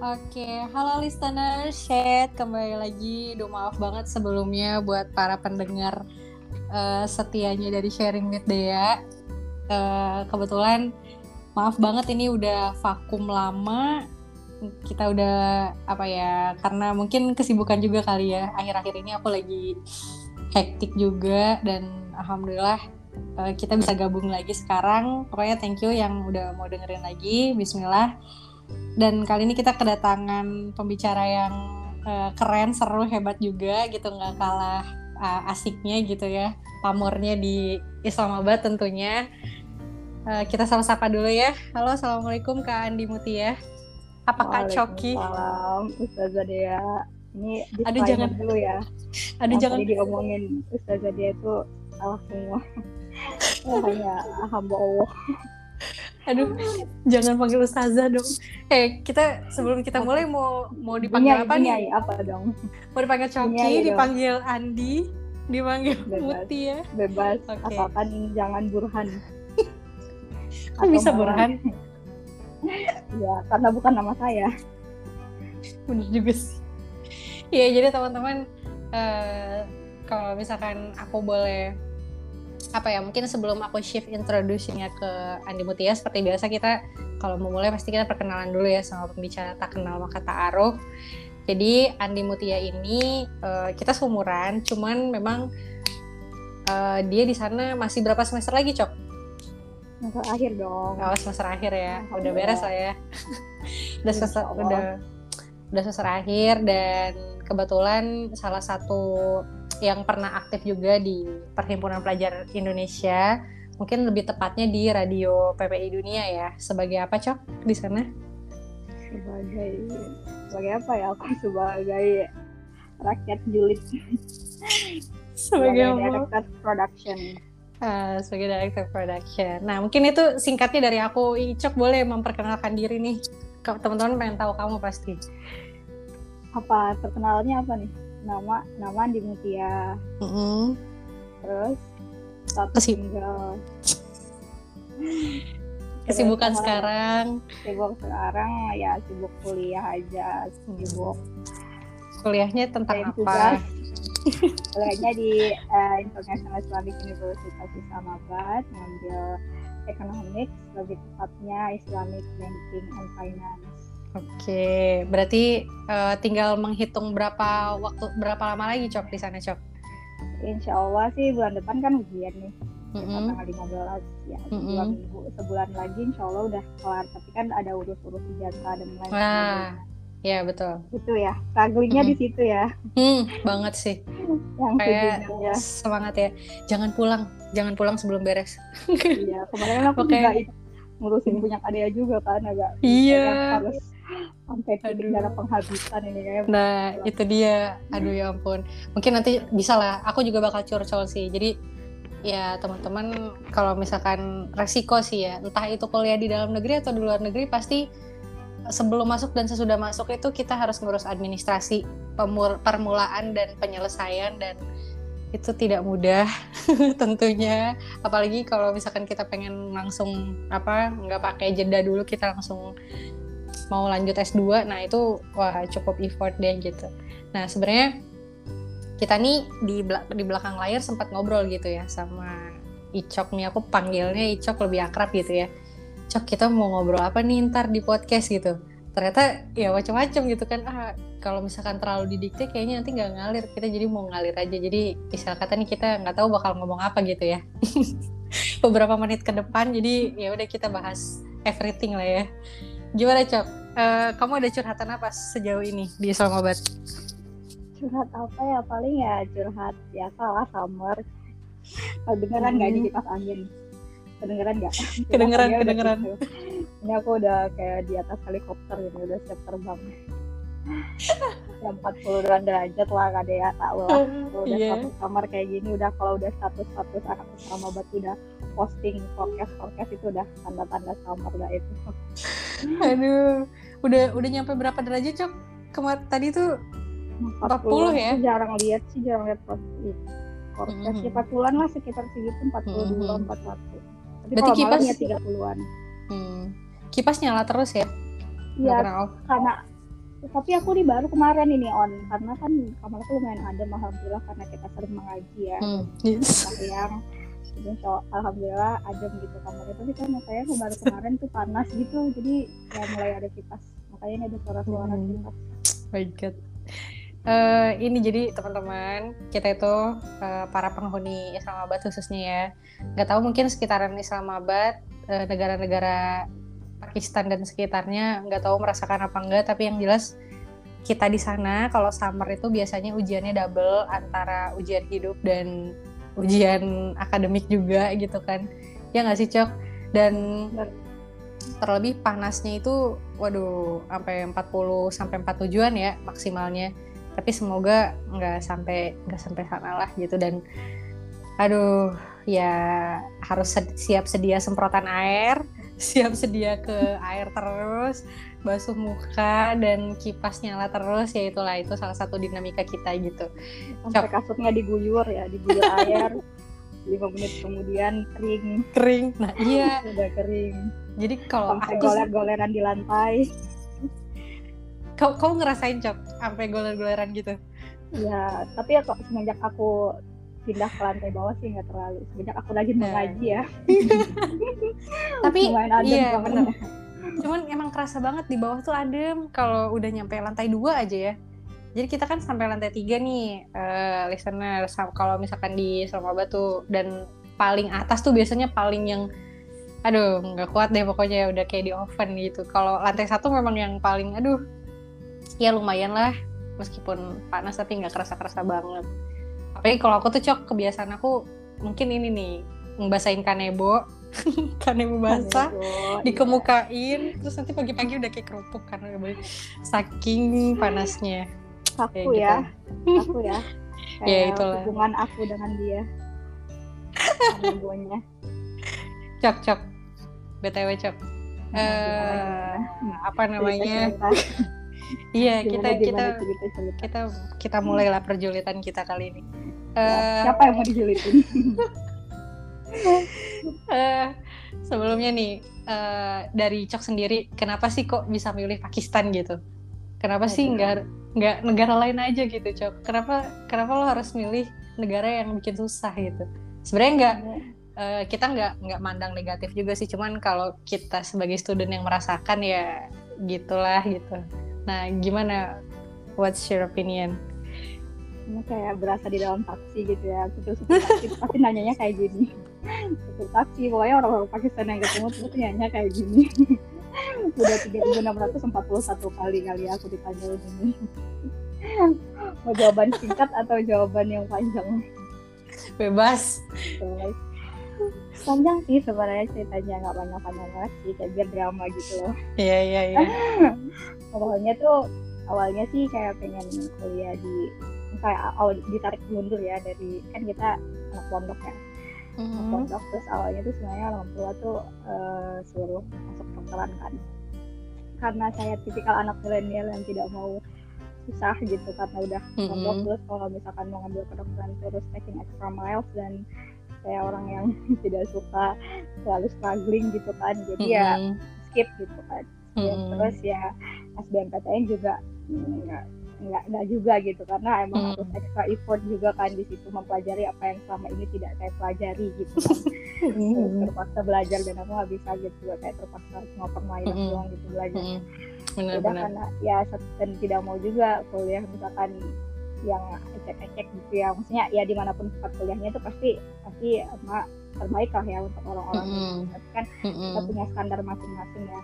Oke, halo listener, Shed kembali lagi. Duh maaf banget sebelumnya buat para pendengar uh, setianya dari Sharing with Dea. Uh, kebetulan maaf banget ini udah vakum lama. Kita udah apa ya? Karena mungkin kesibukan juga kali ya. Akhir-akhir ini aku lagi hektik juga dan alhamdulillah uh, kita bisa gabung lagi sekarang. Pokoknya thank you yang udah mau dengerin lagi. Bismillah dan kali ini kita kedatangan pembicara yang uh, keren, seru, hebat juga gitu, nggak kalah uh, asiknya gitu ya, pamornya di Islamabad tentunya. Uh, kita sama-sapa dulu ya. Halo, assalamualaikum Kak Andi Mutia. Apa Kak Coki? Salam, Ustazah Dea. Ini Aduh jangan dulu ya. Aduh yang jangan tadi diomongin Ustazah Dea itu salah semua. hanya hamba Allah aduh jangan panggil ustazah dong. Eh kita sebelum kita mulai mau mau dipanggil apa Bunyai, nih apa dong? Mau dipanggil Coki Bunyai dong. dipanggil Andi dipanggil Bebas. Muti ya. bebas. Oke. asalkan jangan burhan. Kan bisa Burhan? Ya karena bukan nama saya. Bener juga sih. Iya jadi teman-teman eh, kalau misalkan aku boleh apa ya mungkin sebelum aku shift introducingnya ke Andi Mutia seperti biasa kita kalau mau mulai pasti kita perkenalan dulu ya sama pembicara tak kenal maka ta'aruf jadi Andi Mutia ini eh, kita seumuran cuman memang eh, dia di sana masih berapa semester lagi cok? masa akhir dong. Oh semester akhir ya. Udah beres lah ya. Udah semester udah udah semester akhir dan kebetulan salah satu yang pernah aktif juga di Perhimpunan Pelajar Indonesia. Mungkin lebih tepatnya di Radio PPI Dunia ya. Sebagai apa cok? Di sana? Sebagai sebagai apa ya? Aku sebagai rakyat julid. Sebagai apa? director production. Ah, sebagai director production. Nah mungkin itu singkatnya dari aku. Icok boleh memperkenalkan diri nih. Teman-teman pengen tahu kamu pasti. apa terkenalnya apa nih nama nama Andi Mutia Mm-mm. terus status Kesib- tinggal Kesibukan Terus, sekarang. Sibuk sekarang ya sibuk kuliah aja sibuk. Kuliahnya tentang apa? kuliahnya di eh, International Islamic University Islamabad ngambil economics lebih tepatnya Islamic Banking and Finance Oke, berarti eh, tinggal menghitung berapa waktu berapa lama lagi cok di sana cok? Insya Allah sih bulan depan kan ujian nih Mm-mm. tanggal 15 ya Mm-mm. dua minggu sebulan lagi Insya Allah udah kelar tapi kan ada urus-urus ijazah dan lain Wah, sebagainya ya betul. gitu ya strugglingnya di situ ya Hmm, banget sih. yang Kayak sejujurnya semangat ya. Jangan pulang, jangan pulang sebelum beres. iya kemarin aku Oke. juga ngurusin punya karya juga kan agak Iya. harus sampai titik darah penghabisan ini kayak Nah, itu dia. Aduh ya ampun. Mungkin nanti bisa lah. Aku juga bakal curcol sih. Jadi ya teman-teman kalau misalkan resiko sih ya, entah itu kuliah di dalam negeri atau di luar negeri pasti sebelum masuk dan sesudah masuk itu kita harus ngurus administrasi, pemul- permulaan dan penyelesaian dan itu tidak mudah tentunya apalagi kalau misalkan kita pengen langsung apa nggak pakai jeda dulu kita langsung mau lanjut S2 nah itu wah cukup effort deh gitu. Nah sebenarnya kita nih di di belakang layar sempat ngobrol gitu ya sama Icok nih. Aku panggilnya Icok lebih akrab gitu ya. Cok kita mau ngobrol apa nih ntar di podcast? gitu. Ternyata ya macam-macam gitu kan. Ah kalau misalkan terlalu didikte kayaknya nanti nggak ngalir. Kita jadi mau ngalir aja. Jadi istilah kata nih kita nggak tahu bakal ngomong apa gitu ya. Beberapa menit ke depan jadi ya udah kita bahas everything lah ya. Gimana cok Eh, kamu ada curhatan apa sejauh ini di Islamabad curhat apa ya paling ya curhat biasa lah summer kedengeran nggak Hmm. di kipas angin kedengeran nggak Kedengeran, kedengeran. gitu. ini aku udah kayak di atas helikopter gitu udah siap terbang ya 40 derajat lah kak Dea tak lah kalau udah Iya. status kamar kayak gini udah kalau udah status status anak Islamabad udah posting forecast forecast itu udah tanda tanda summer dah itu aduh udah udah nyampe berapa derajat cok? Kemar tadi tuh 40 ya? Aku jarang lihat sih jarang lihat forecast Mhm. ya 40-an lah sekitar segitu 42 Mhm. 41 tapi Berarti kipas- ya 30-an hmm, kipas nyala terus ya? Iya karena tapi aku nih baru kemarin ini on. Karena kan kamar aku lumayan adem alhamdulillah karena kita sering mengaji ya. Hmm, yes. yang so, alhamdulillah adem gitu kamarnya tapi kan saya baru kemarin tuh panas gitu jadi ya mulai ada kipas. Makanya ini ada suara-suara Hmm. kipas. My god. Eh, ini jadi teman-teman kita itu eh, para penghuni Islamabad khususnya ya. Nggak tahu mungkin sekitaran Islamabad eh, negara-negara Pakistan dan sekitarnya nggak tahu merasakan apa enggak tapi yang jelas kita di sana kalau summer itu biasanya ujiannya double antara ujian hidup dan ujian akademik juga gitu kan. Ya nggak sih cok? Dan terlebih panasnya itu waduh sampai 40 sampai 47-an ya maksimalnya. Tapi semoga nggak sampai nggak sampai sana lah gitu. Dan aduh ya harus siap sedia semprotan air siap sedia ke air terus basuh muka dan kipas nyala terus ya itulah itu salah satu dinamika kita gitu. Sampai kasurnya diguyur ya diguyur air lima menit kemudian kering. Kering. Nah iya. Udah kering. Jadi kalau sampai aku goler-goleran di lantai. Kau kau ngerasain cok sampai goler-goleran gitu? Ya tapi ya kok semenjak aku pindah ke lantai bawah sih nggak terlalu. Semenjak aku lagi Nah. mengaji ya. Tapi lumayan adem iya bener cuman emang kerasa banget di bawah tuh adem. Kalau udah nyampe lantai dua aja ya. Jadi kita kan sampai lantai tiga nih eh listener. Kalau misalkan di Islamabad tuh dan paling atas tuh biasanya paling yang aduh nggak kuat deh pokoknya udah kayak di oven gitu. Kalau lantai satu memang yang paling aduh ya lumayan lah meskipun panas tapi nggak kerasa kerasa banget. Apalagi kalau aku tuh cok kebiasaan aku mungkin ini nih ngebasain kanebo kanebo basah Kanebo, dikemukain terus nanti pagi-pagi udah kayak kerupuk karena udah beli- saking panasnya. Iya. kayak aku gitu. ya aku ya. Ya, itulah. hubungan aku dengan dia. Kanebonya cok cok. Btw cok. Nah, eh apa namanya? Iya kita kita gimana cerita, cerita. kita kita mulailah perjulitan kita kali ini. Eh, siapa yang mau dijulitin eh, sebelumnya nih eh, dari cok sendiri kenapa sih kok bisa milih Pakistan gitu? Kenapa sih Aduh. nggak nggak negara lain aja gitu cok kenapa kenapa lo harus milih negara yang bikin susah gitu? Sebenarnya nggak eh, kita nggak nggak mandang negatif juga sih cuman kalau kita sebagai student yang merasakan ya gitulah gitu. Nah gimana? What's your opinion ini kayak berasa di dalam taksi gitu ya. Supir taksi pasti nanyanya kayak gini. Supir taksi pokoknya orang-orang Pakistan yang ketemu terus nanya kayak gini. Udah 3641 kali kali aku ditanya ini mau jawaban singkat atau jawaban yang panjang? Bebas. Terus, panjang sih sebenarnya ceritanya nggak banyak panjang banget sih kayak biar drama gitu loh. Iya iya iya. Awalnya tuh awalnya sih kayak pengen kuliah di kayak awal ditarik mundur ya dari kan kita anak pondok ya anak Mhm. pondok terus awalnya tuh sebenarnya orang tua tuh eh, suruh masuk kedokteran kan karena saya tipikal anak milenial yang tidak mau susah gitu karena udah pondok Mhm. terus kalau misalkan mau ngambil kedokteran terus taking extra miles dan saya orang yang tidak suka selalu struggling gitu kan jadi ya Mhm. skip gitu kan Ya, Mhm. terus ya SBMPTN juga mm, nggak nggak juga gitu karena emang Hmm. harus extra effort juga kan di situ mempelajari apa yang selama ini tidak saya pelajari gitu kan Mhm. terpaksa belajar dan aku nggak bisa gitu juga kayak terpaksa cuma permainan Mm-mm. doang gitu belajar Mhm. udah benar-benar karena ya dan tidak mau juga kuliah misalkan yang ecek-ecek gitu ya maksudnya ya di mana pun tempat kuliahnya itu pasti pasti emak terbaik lah ya untuk orang-orang Mm-mm. gitu. tapi kan kita Mhm. punya standar masing-masing ya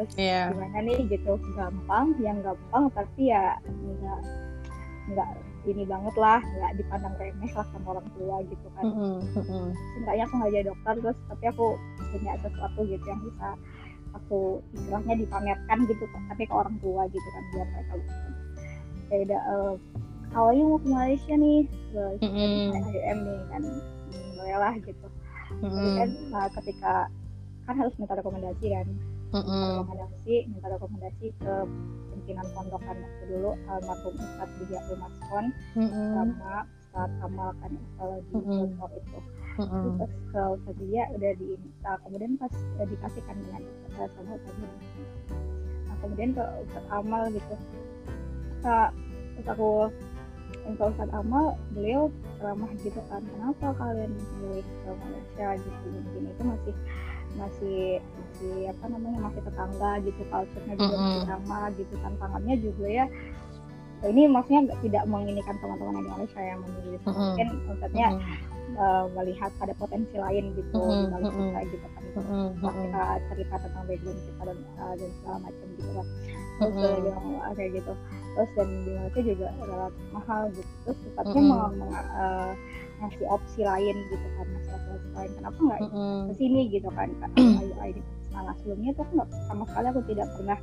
terus Iya. gimana nih gitu gampang yang gampang tapi ya enggak enggak ini banget lah nggak dipandang remeh lah sama orang tua gitu kan. Mhm. seenggaknya aku nggak jadi dokter terus tapi aku punya sesuatu gitu yang bisa aku istilahnya dipamerkan gitu tapi ke orang tua gitu kan biar mereka bisa kayak udah eh, awalnya mau ke Malaysia nih terus Mhm. IUM nih kan hmm, boleh lah gitu tapi Mhm. kan nah, ketika kan harus minta rekomendasi kan Rekomendasi minta rekomendasi ke pimpinan pondokan waktu dulu almarhum Ustadz Budi Abdul Maskon sama Ustadz Kamal kan kalau di. Bogor itu. Terus ke Ustadz dia udah di nah, kemudian pas eh, dikasihkan dengan eh, sama Ustadz nah kemudian ke Ustadz Amal gitu. Ketika pas aku ke Ustadz Amal beliau ceramah gitu kan kenapa kalian memilih ke Malaysia? Gitu gini. Itu masih masih masih apa namanya masih tetangga gitu culture-nya juga Mm-mm. masih sama gitu tantangannya juga ya ini maksudnya tidak menginikan teman-teman yang di Malaysia yang memilih Mm-mm. mungkin maksudnya Mm-mm. eh, melihat ada potensi lain gitu di Mm-mm, balik mm-mm. kita gitu kan Setelah mm-mm. kita cerita tentang background kita dan uh, dan segala macam gitu kan terus dia bilang "Ah, kayak gitu terus dan di Malaysia juga relatif mahal gitu terus sifatnya Mm-mm. mau meng- uh, ngasih opsi lain gitu kan ngasih opsi lain kenapa nggak Mm-mm. ke sini gitu kan karena ayo ayo nah sebelumnya tuh nggak sama sekali aku tidak pernah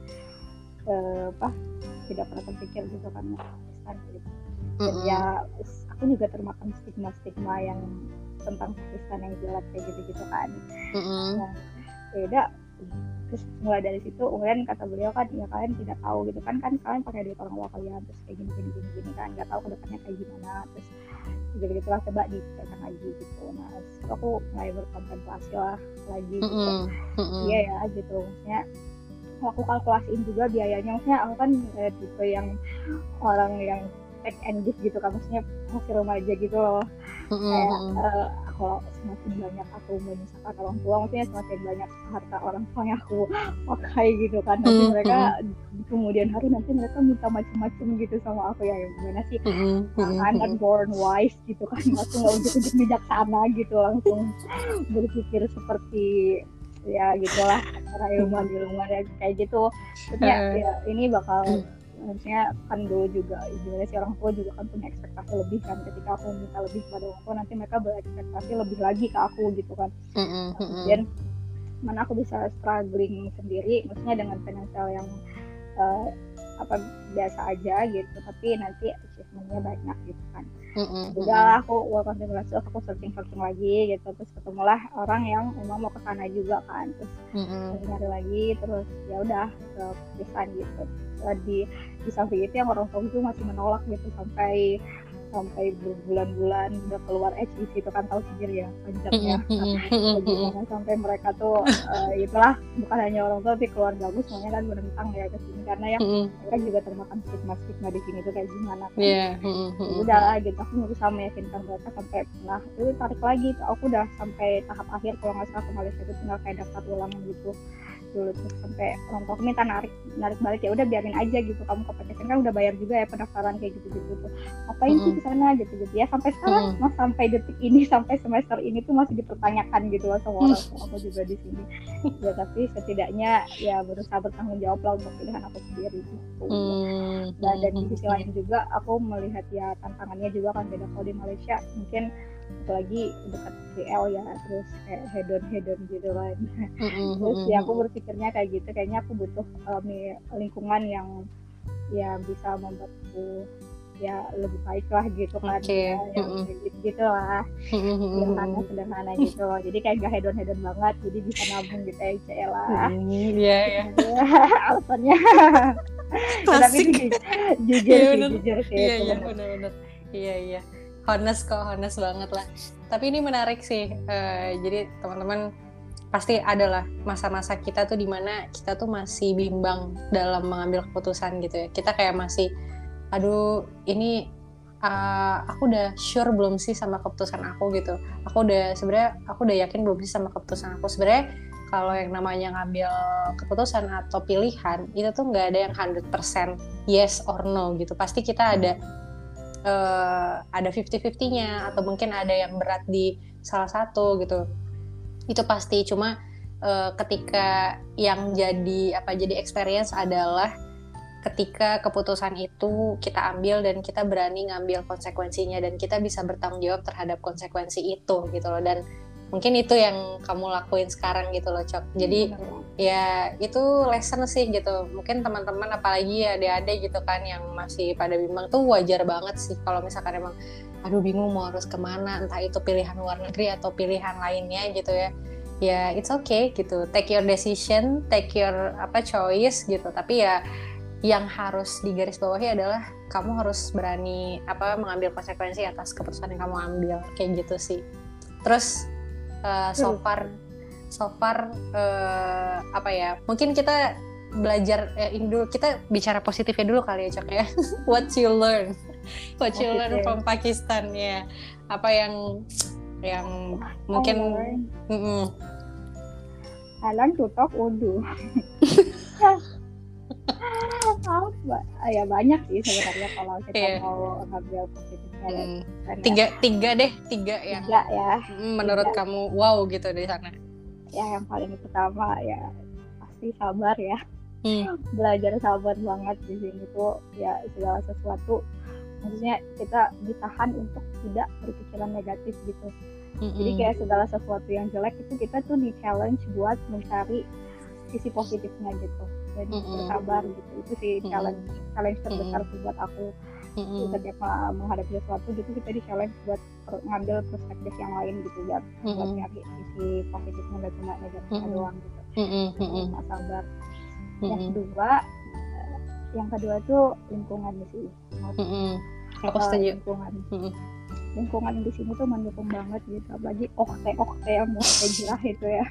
eh, apa tidak pernah terpikir gitu kan Pakistan gitu dan Mm-mm. ya aku juga termakan stigma stigma yang tentang Pakistan yang jelek kayak gitu gitu kan Mm-mm. ya udah terus mulai dari situ kemudian kata beliau kan ya kalian tidak tahu gitu kan kan kalian pakai duit orang tua kalian terus kayak gini gini gini, gini kan nggak tahu ke depannya kayak gimana terus jadi gitulah coba dipikirkan lagi gitu. Nah terus aku mulai berkontemplasi lah lagi gitu. Mm-mm. Mm-mm. iya ya gitu. Maksudnya aku kalkulasiin juga biayanya. Maksudnya aku kan eh, tipe yang orang yang take and give gitu kan. Maksudnya masih remaja gitu loh Kayak Mm-mm. eh, kalau semakin banyak aku menyisakan orang tua maksudnya semakin banyak harta orang tua yang aku pakai gitu kan nanti mereka di kemudian hari nanti mereka minta macam-macam gitu sama aku ya yang gimana sih. Mm-mm. I'm not born wise gitu kan aku nggak ujuk-ujuk bijaksana gitu langsung berpikir seperti ya gitulah para ilmuwan ilmuwan ya, kayak gitu maksudnya Eh. ya, ini bakal harusnya kan dulu juga gimana sih orang tua juga kan punya ekspektasi lebih kan ketika aku minta lebih kepada orang tua nanti mereka berekspektasi lebih lagi ke aku gitu kan. Mm-mm. kemudian mana aku bisa struggling sendiri maksudnya dengan finansial yang eh, apa biasa aja gitu tapi nanti achievementnya banyak gitu kan Mm-mm. udahlah aku work on aku searching searching lagi gitu terus ketemulah orang yang memang mau ke sana juga kan terus Mm-mm. nyari lagi terus ya udah ke pesan gitu Eh, di di samping itu yang orang tua itu masih menolak gitu sampai sampai berbulan-bulan udah keluar HEC itu kan tahu sendiri ya panjangnya. Kayak Mm-mm. gimana sampai mereka tuh eh, itulah bukan hanya orang tua tapi keluarga aku semuanya kan menentang ya ke sini karena yang mereka juga termakan stigma stigma di sini tuh kayak gimana kan. Mm-mm. Ya udah lah gitu aku berusaha meyakinkan mereka sampai nah itu tarik lagi aku udah sampai tahap akhir kalau nggak salah ke Malaysia itu tinggal kayak daftar ulang gitu dulu terus sampai orang tua aku minta narik narik balik ya udah biarin aja gitu kamu ke kan udah bayar juga ya pendaftaran kayak gitu gitu tuh ngapain sih Mm-mm. ke sana gitu gitu ya sampai sekarang Mm-mm. mas sampai detik ini sampai semester ini tuh masih dipertanyakan gitu loh sama orang tua aku juga di sini ya tapi setidaknya ya berusaha bertanggung jawab lah untuk pilihan aku sendiri gitu Mm. dan, dan di sisi lain juga aku melihat ya tantangannya juga kan beda kalau di Malaysia mungkin apalagi dekat KL ya terus kayak hedon hedon gitu kan Mm-mm. terus ya aku berpikirnya kayak gitu kayaknya aku butuh um, lingkungan yang ya bisa membuatku ya lebih baik lah gitu kan Oke. ya, yang kayak gitu gitu lah sederhana sederhana gitu loh jadi kayak gak hedon hedon banget jadi bisa nabung gitu ya ICL lah Iya ya. alasannya tapi jujur Iya, sih jujur sih Iya iya. Iya iya. Honest kok, honest banget lah. Tapi ini menarik sih. Eh, jadi teman-teman pasti adalah masa-masa kita tuh di mana kita tuh masih bimbang dalam mengambil keputusan gitu ya. Kita kayak masih, aduh ini uh, aku udah sure belum sih sama keputusan aku gitu. Aku udah sebenarnya aku udah yakin belum sih sama keputusan aku. Sebenarnya kalau yang namanya ngambil keputusan atau pilihan itu tuh nggak ada yang 100% yes or no gitu. Pasti kita ada eh, ada 50-50-nya atau mungkin ada yang berat di salah satu gitu. Itu pasti cuma eh, ketika yang jadi apa jadi experience adalah ketika keputusan itu kita ambil dan kita berani ngambil konsekuensinya dan kita bisa bertanggung jawab terhadap konsekuensi itu gitu loh dan mungkin itu yang kamu lakuin sekarang gitu loh Cok. Jadi Bener. ya itu lesson sih gitu. Mungkin teman-teman apalagi adik-adik gitu kan yang masih pada bimbang tuh wajar banget sih kalau misalkan emang aduh bingung mau harus ke mana entah itu pilihan luar negeri atau pilihan lainnya gitu ya. Ya it's okay gitu. Take your decision take your apa choice gitu. Tapi ya yang harus digarisbawahi adalah kamu harus berani apa mengambil konsekuensi atas keputusan yang kamu ambil. Kayak gitu sih. Terus uh, so Hmm. far so far eh, apa ya mungkin kita belajar eh, ini dulu kita bicara positifnya dulu kali ya cok ya what you learn what you learn from Pakistan ya apa yang yang mungkin I learn, Mm-mm. I learn to talk Urdu. Apa? Ya banyak sih sebenarnya kalau kita Iya. mau ngambil positifnya dan Mm. dan tiga tiga deh tiga yang tiga ya. mm, menurut Tiga. kamu wow gitu di sana Ya yang paling pertama ya pasti sabar ya. Hmm. Belajar sabar banget di sini tuh ya segala sesuatu maksudnya kita ditahan untuk tidak berpikiran negatif gitu. Jadi Mm-mm. kayak segala sesuatu yang jelek itu kita tuh di challenge buat mencari sisi positifnya gitu. Jadi Mm-mm. bersabar gitu. Itu sih challenge challenge terbesar tuh buat aku Mm-mm. setiap menghadapi sesuatu gitu kita di challenge buat ngambil perspektif yang lain gitu buat buat Mm-mm. nyari sisi positifnya nggak cuma negatifnya Mm-mm. doang gitu. Sama sabar. Yang Mm-mm. kedua eh, yang kedua tuh lingkungan sih. Mm-mm. Aku Eh, setuju. lingkungan. Mm-mm. Lingkungan di sini tuh mendukung banget gitu. Apalagi okte okte yang mau hijrah itu ya.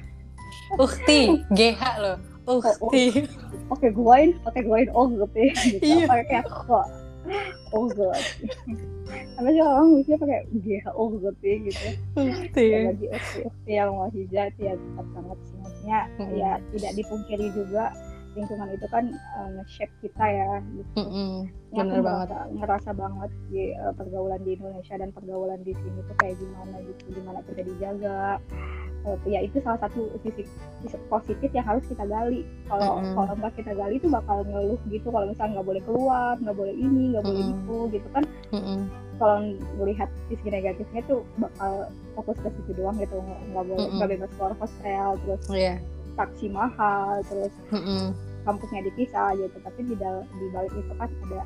Ukti, GH loh. Ukti. Oke guain, oke guain oh gitu ya. Gitu. Iya. Pakai kayak kok. Oh god. Karena sih orang biasanya pakai oh gitu ya, gitu. Ukti. Ya, bagi okte yang mau hijrah itu ya tetap. Maksudnya Mm-mm. ya tidak dipungkiri juga lingkungan itu kan eh, nge-shape kita ya gitu. Bener banget. ngerasa, banget di eh, pergaulan di Indonesia dan pergaulan di sini tuh kayak gimana gitu, gimana kita dijaga. Eh, ya itu salah satu sisi, sisi positif yang harus kita gali. Kalau Mm-mm. kalau nggak kita gali tuh bakal ngeluh gitu. Kalau misalnya nggak boleh keluar, nggak boleh ini, nggak boleh Mm-mm. itu gitu kan. Mm-mm. Kalau melihat sisi negatifnya tuh bakal fokus ke situ doang gitu. Nggak nggak boleh nggak bebas keluar hostel, terus Iya. taksi mahal, terus Mm-mm. kampusnya dipisah gitu tapi di di balik itu kan ada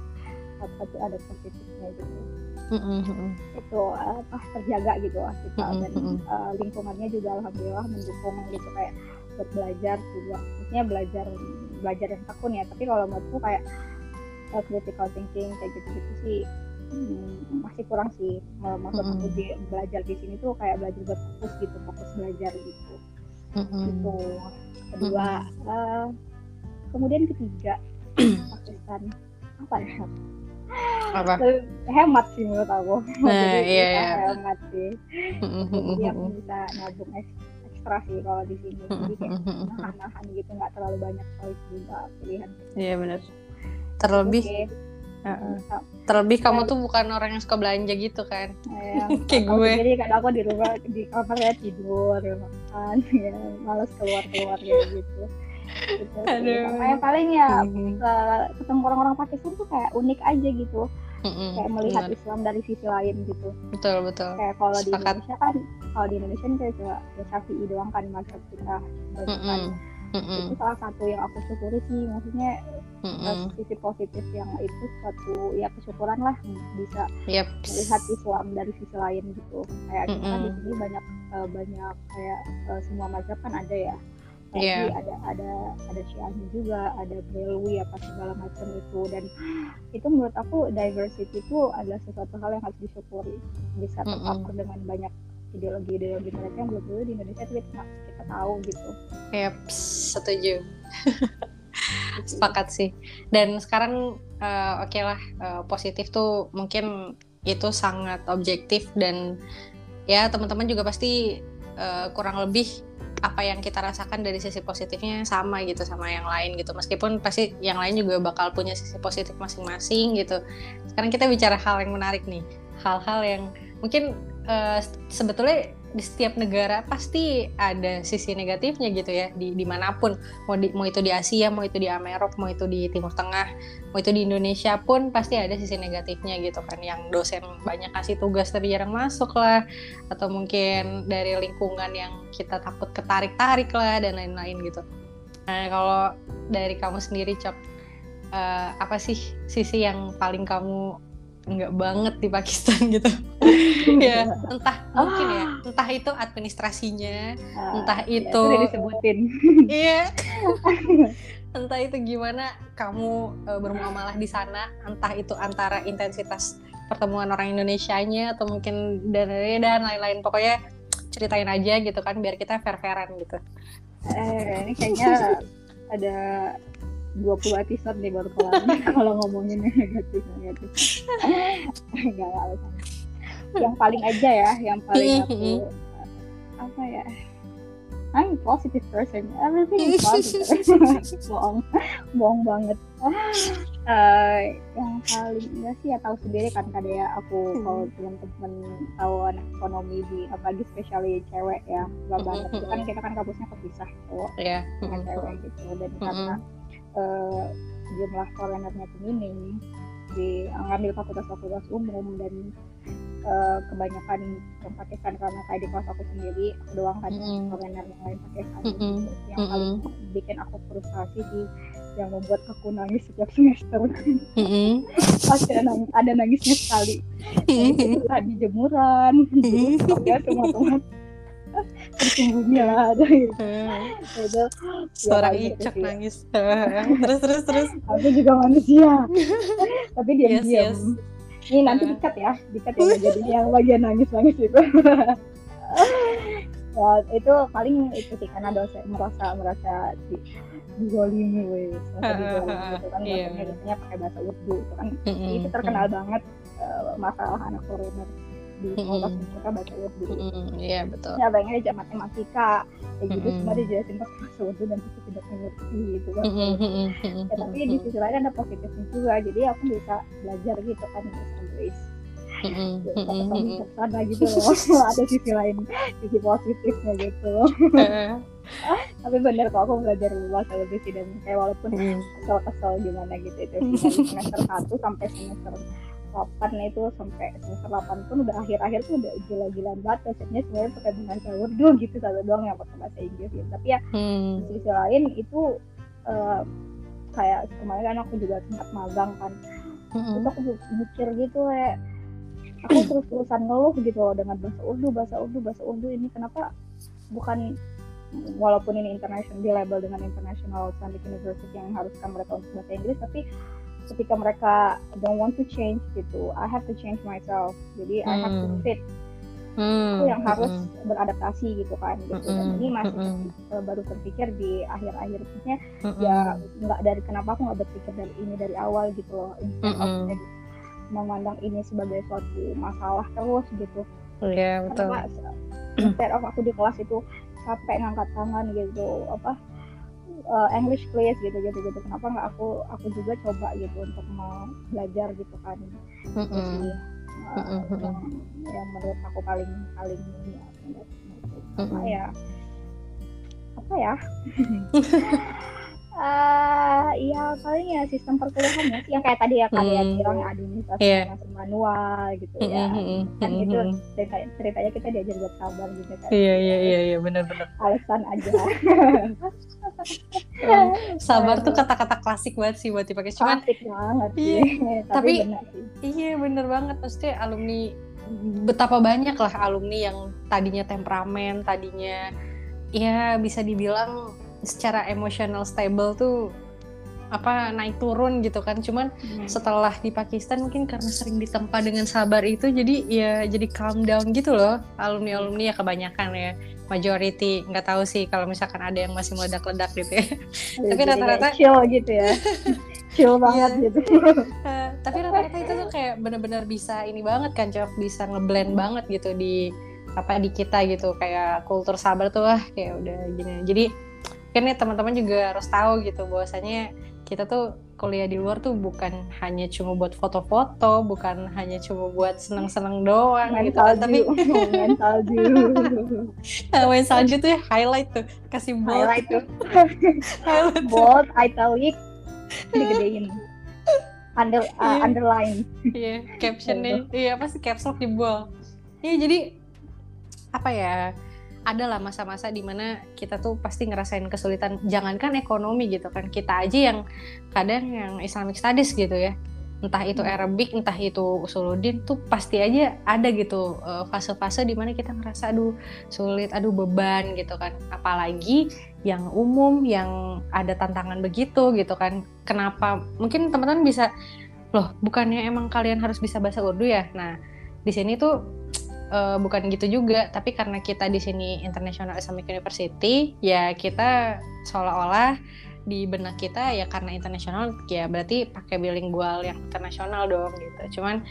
tuh ada positifnya gitu Mm-mm. itu apa terjaga gitu lah kita. Mm-mm, dan uh, lingkungannya juga alhamdulillah mendukung gitu kayak buat belajar juga. Maksudnya belajar belajar yang tekun ya. Tapi kalau menurutku kayak uh, critical thinking kayak gitu gitu sih hmm, masih kurang sih. Uh, maksud aku Mm-mm. di, belajar di sini tuh kayak belajar buat fokus gitu fokus belajar gitu. Mm-mm. itu kedua eh, kemudian ketiga Pakistan apa ya Apa? hemat sih menurut aku Nah, jadi iya, iya. hemat sih Mm-mm. bisa nabung eks- ekstra sih kalau di sini jadi kayak nahan-nahan gitu nggak terlalu banyak choice juga pilihan Iya benar. Terlebih, uh-uh. bisa. terlebih kamu tuh bukan orang yang suka belanja gitu kan? Eh, Kayak gue. jadi kadang aku di rumah di kamar ya tidur makan ya males keluar keluar kayak gitu gitu sih. Aduh. Sama yang paling ya ketemu orang-orang Pakistan tuh kayak unik aja gitu Mm-mm. kayak melihat Benar. Islam dari sisi lain gitu Betul betul. kayak kalau di. Indonesia kan kalau di Indonesia kan kayak cuma ya Syafi'i doang kan mazhab kita. Mm-mm. Mm-mm. itu salah satu yang aku syukuri sih maksudnya Mm-mm. sisi positif yang itu suatu ya kesyukuran lah bisa Yep. melihat Islam dari sisi lain gitu kayak kita kan di sini banyak eh, banyak kayak eh, semua mazhab kan ada ya tapi Iya. ada ada ada Syiahnya juga ada Brelwi apa segala macam itu dan itu menurut aku diversity itu adalah sesuatu hal yang harus disyukuri bisa Mm-mm. terpapar dengan banyak ideologi-ideologi mereka yang belum dulu di Indonesia itu kita, kita tahu gitu Yep. Setuju. Sepakat sih. Dan sekarang eh, oke lah eh, positif tuh mungkin itu sangat objektif dan ya teman-teman juga pasti eh, kurang lebih apa yang kita rasakan dari sisi positifnya sama gitu sama yang lain gitu. Meskipun pasti yang lain juga bakal punya sisi positif masing-masing gitu. Sekarang kita bicara hal yang menarik nih. Hal-hal yang mungkin eh, sebetulnya di setiap negara pasti ada sisi negatifnya gitu ya di di mana pun mau di, mau itu di Asia mau itu di Amerika mau itu di Timur Tengah mau itu di Indonesia pun pasti ada sisi negatifnya gitu kan. Yang dosen banyak kasih tugas tapi jarang masuk lah atau mungkin dari lingkungan yang kita takut ketarik-tarik lah dan lain-lain gitu. Nah kalau dari kamu sendiri Cok eh, apa sih sisi yang paling kamu nggak banget di Pakistan gitu. Ya entah mungkin ya. Entah itu administrasinya Nah, Entah ya, itu- udah disebutin. Iya. Entah itu gimana kamu eh, bermuamalah di sana entah itu antara intensitas pertemuan orang Indonesianya atau mungkin dan dan lain-lain. Pokoknya ceritain aja gitu kan biar kita fair-fairan gitu. Eh ini kayaknya ada 20 episode nih baru kelar. Kalau ngomongin negatif negatif. Nggak alasan yang paling aja ya yang paling aku apa ya I'm a positive person. Everything is positive. Bohong. Bohong banget. Uh, yang paling enggak sih ya tahu sendiri kan kada ya aku hmm. kalau teman-teman tahu anak ekonomi di apalagi spesialnya cewek ya enggak hmm, banget. Itu kan kita kan kampusnya kepisah cowok yeah. dengan cewek gitu. Dan karena uh, jumlah tuh minim di ngambil fakultas-fakultas umum dan uh, kebanyakan yang Pakistan karena kayak di kelas aku sendiri aku doang kan mm -hmm. yang lain Pakistan mm -hmm. yang mm -hmm. paling bikin aku frustasi sih yang membuat aku nangis setiap semester mm -hmm. pasti ada, nangis, ada nangisnya sekali mm -hmm. di jemuran mm -hmm. ya semua tersembunyi lah ada gitu. itu seorang ya, icok nangis. Terus terus terus. Aku juga manusia. Tapi diam diam. yes, yes ini nanti dikat ya dikat ya jadi yang bagian nangis nangis itu. Ya itu paling itu sih karena dosen merasa merasa di digolimi wes merasa digolimi gitu kan yeah. biasanya pakai bahasa Urdu itu kan. Mm -hmm. itu terkenal mm -hmm. banget uh, masalah anak foreigner di sekolah mm -hmm. mereka baca Urdu mm -hmm. yeah, betul. Ya bayangin aja matematika kayak gitu mm semua dijelasin pakai bahasa Urdu dan kita tidak mengerti gitu kan. Mm ya, tapi di sisi lain ada positifnya juga jadi aku bisa belajar gitu kan bahasa Inggris mm-hmm. sana gitu loh ada sisi lain sisi positifnya gitu. Loh tapi bener kok aku belajar bahasa Inggris dan kayak walaupun kesel-kesel gimana gitu itu semester satu sampai semester 8 itu sampai semester 8 pun udah akhir-akhir tuh udah gila-gilaan banget konsepnya sebenarnya pakai bahasa Urdu gitu satu doang yang pakai bahasa Inggris gitu. tapi ya hmm. di sisi lain itu uh, kayak kemarin kan aku juga sempat magang kan hmm. itu aku mikir gitu kayak aku terus-terusan ngeluh gitu loh dengan bahasa Urdu bahasa Urdu bahasa Urdu ini kenapa bukan walaupun ini international di label dengan international Islamic University yang haruskan mereka untuk bahasa Inggris tapi ketika mereka don't want to change gitu I have to change myself jadi hmm. I have to hmm. fit hmm. itu yang harus hmm. beradaptasi gitu kan gitu hmm. dan ini masih hmm. baru terpikir di akhir-akhirnya hmm. ya nggak dari kenapa aku nggak berpikir dari ini dari awal gitu loh instead hmm. of memandang ini sebagai suatu masalah terus gitu iya yeah, betul Karena, instead of aku di kelas itu capek ngangkat tangan gitu apa uh, English please gitu gitu gitu kenapa nggak aku aku juga coba gitu untuk mau belajar gitu kan mm -hmm. Jadi, uh, mm -hmm. yang, yang menurut aku paling paling ini ya, mm -hmm. ya apa ya uh, ya paling ya sistem perkuliahan ya yang kayak tadi ya kalian hmm. bilang administrasi yeah. masih manual gitu mm -hmm. ya kan mm -hmm. itu cerita ceritanya kita diajar buat sabar gitu kan iya iya iya iya benar-benar alasan aja sabar tuh kata-kata klasik banget sih buat dipakai cuman klasik banget iya. tapi, tapi bener sih. iya bener banget pasti alumni betapa banyak lah alumni yang tadinya temperamen tadinya ya bisa dibilang secara emosional stable tuh apa naik turun gitu kan. Cuman hmm. setelah di Pakistan mungkin karena sering ditempa dengan sabar itu jadi ya jadi calm down gitu loh. Alumni alumni ya kebanyakan ya. Majority nggak tahu sih kalau misalkan ada yang masih meledak-ledak gitu ya, ya tapi rata-rata chill gitu ya. Chill banget yeah. gitu. Uh, tapi rata-rata itu tuh kayak bener-bener bisa ini banget kan cok. Bisa ngeblend banget gitu di apa di kita gitu. Kayak kultur sabar tuh wah kayak udah gini jadi kan ya teman-teman juga harus tahu gitu bahwasanya kita tuh kuliah di luar tuh bukan hanya cuma buat foto-foto, bukan hanya cuma buat seneng-seneng doang main gitu kan, tapi main salju. nah, main salju tuh ya highlight tuh, kasih bold. Highlight tuh. highlight bold, italic, digedein. Under, uh, yeah. underline. Iya, yeah, captionnya, iya apa sih caps lock di bold. Iya, jadi apa ya? Adalah masa-masa di mana kita tuh pasti ngerasain kesulitan. Jangankan ekonomi gitu kan kita aja yang kadang yang Islamic Studies gitu ya. Entah itu hmm. Arabic entah itu Usuluddin tuh pasti aja ada gitu eh, fase-fase di mana kita ngerasa aduh sulit aduh beban gitu kan. Apalagi yang umum yang ada tantangan begitu gitu kan. Kenapa? Mungkin teman-teman bisa loh bukannya emang kalian harus bisa bahasa Urdu ya? Nah di sini tuh uh, bukan gitu juga tapi karena kita di sini International Islamic University ya kita seolah-olah di benak kita ya karena internasional ya berarti pakai bilingual yang internasional dong gitu. Cuman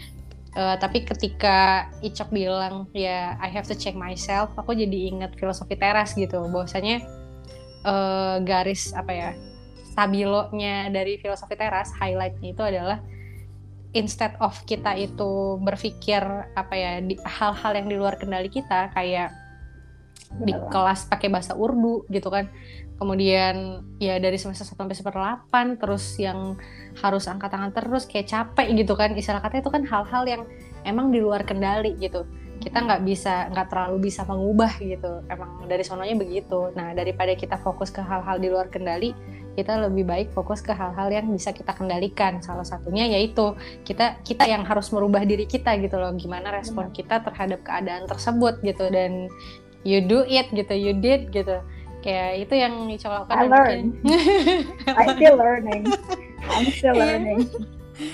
uh, tapi ketika Icok bilang ya I have to check myself aku jadi inget filosofi teras gitu bahwasanya uh, garis apa ya stabilonya dari filosofi teras highlightnya itu adalah instead of kita itu berpikir apa ya hal-hal yang di luar kendali kita kayak di kelas pakai bahasa Urdu gitu kan. Kemudian ya dari semester 1 sampai semester 8 terus yang harus angkat tangan terus kayak capek gitu kan. Istilah kata itu kan hal-hal yang emang di luar kendali gitu. Kita nggak bisa nggak terlalu bisa mengubah gitu. Emang dari sononya begitu. Nah daripada kita fokus ke hal-hal di luar kendali kita lebih baik fokus ke hal-hal yang bisa kita kendalikan. Salah satunya yaitu kita kita yang harus merubah diri kita gitu loh. Gimana respon kita terhadap keadaan tersebut gitu. Dan you do it gitu you did gitu. Kayak itu yang lakukan I learn I still learning. I'm still iya. learning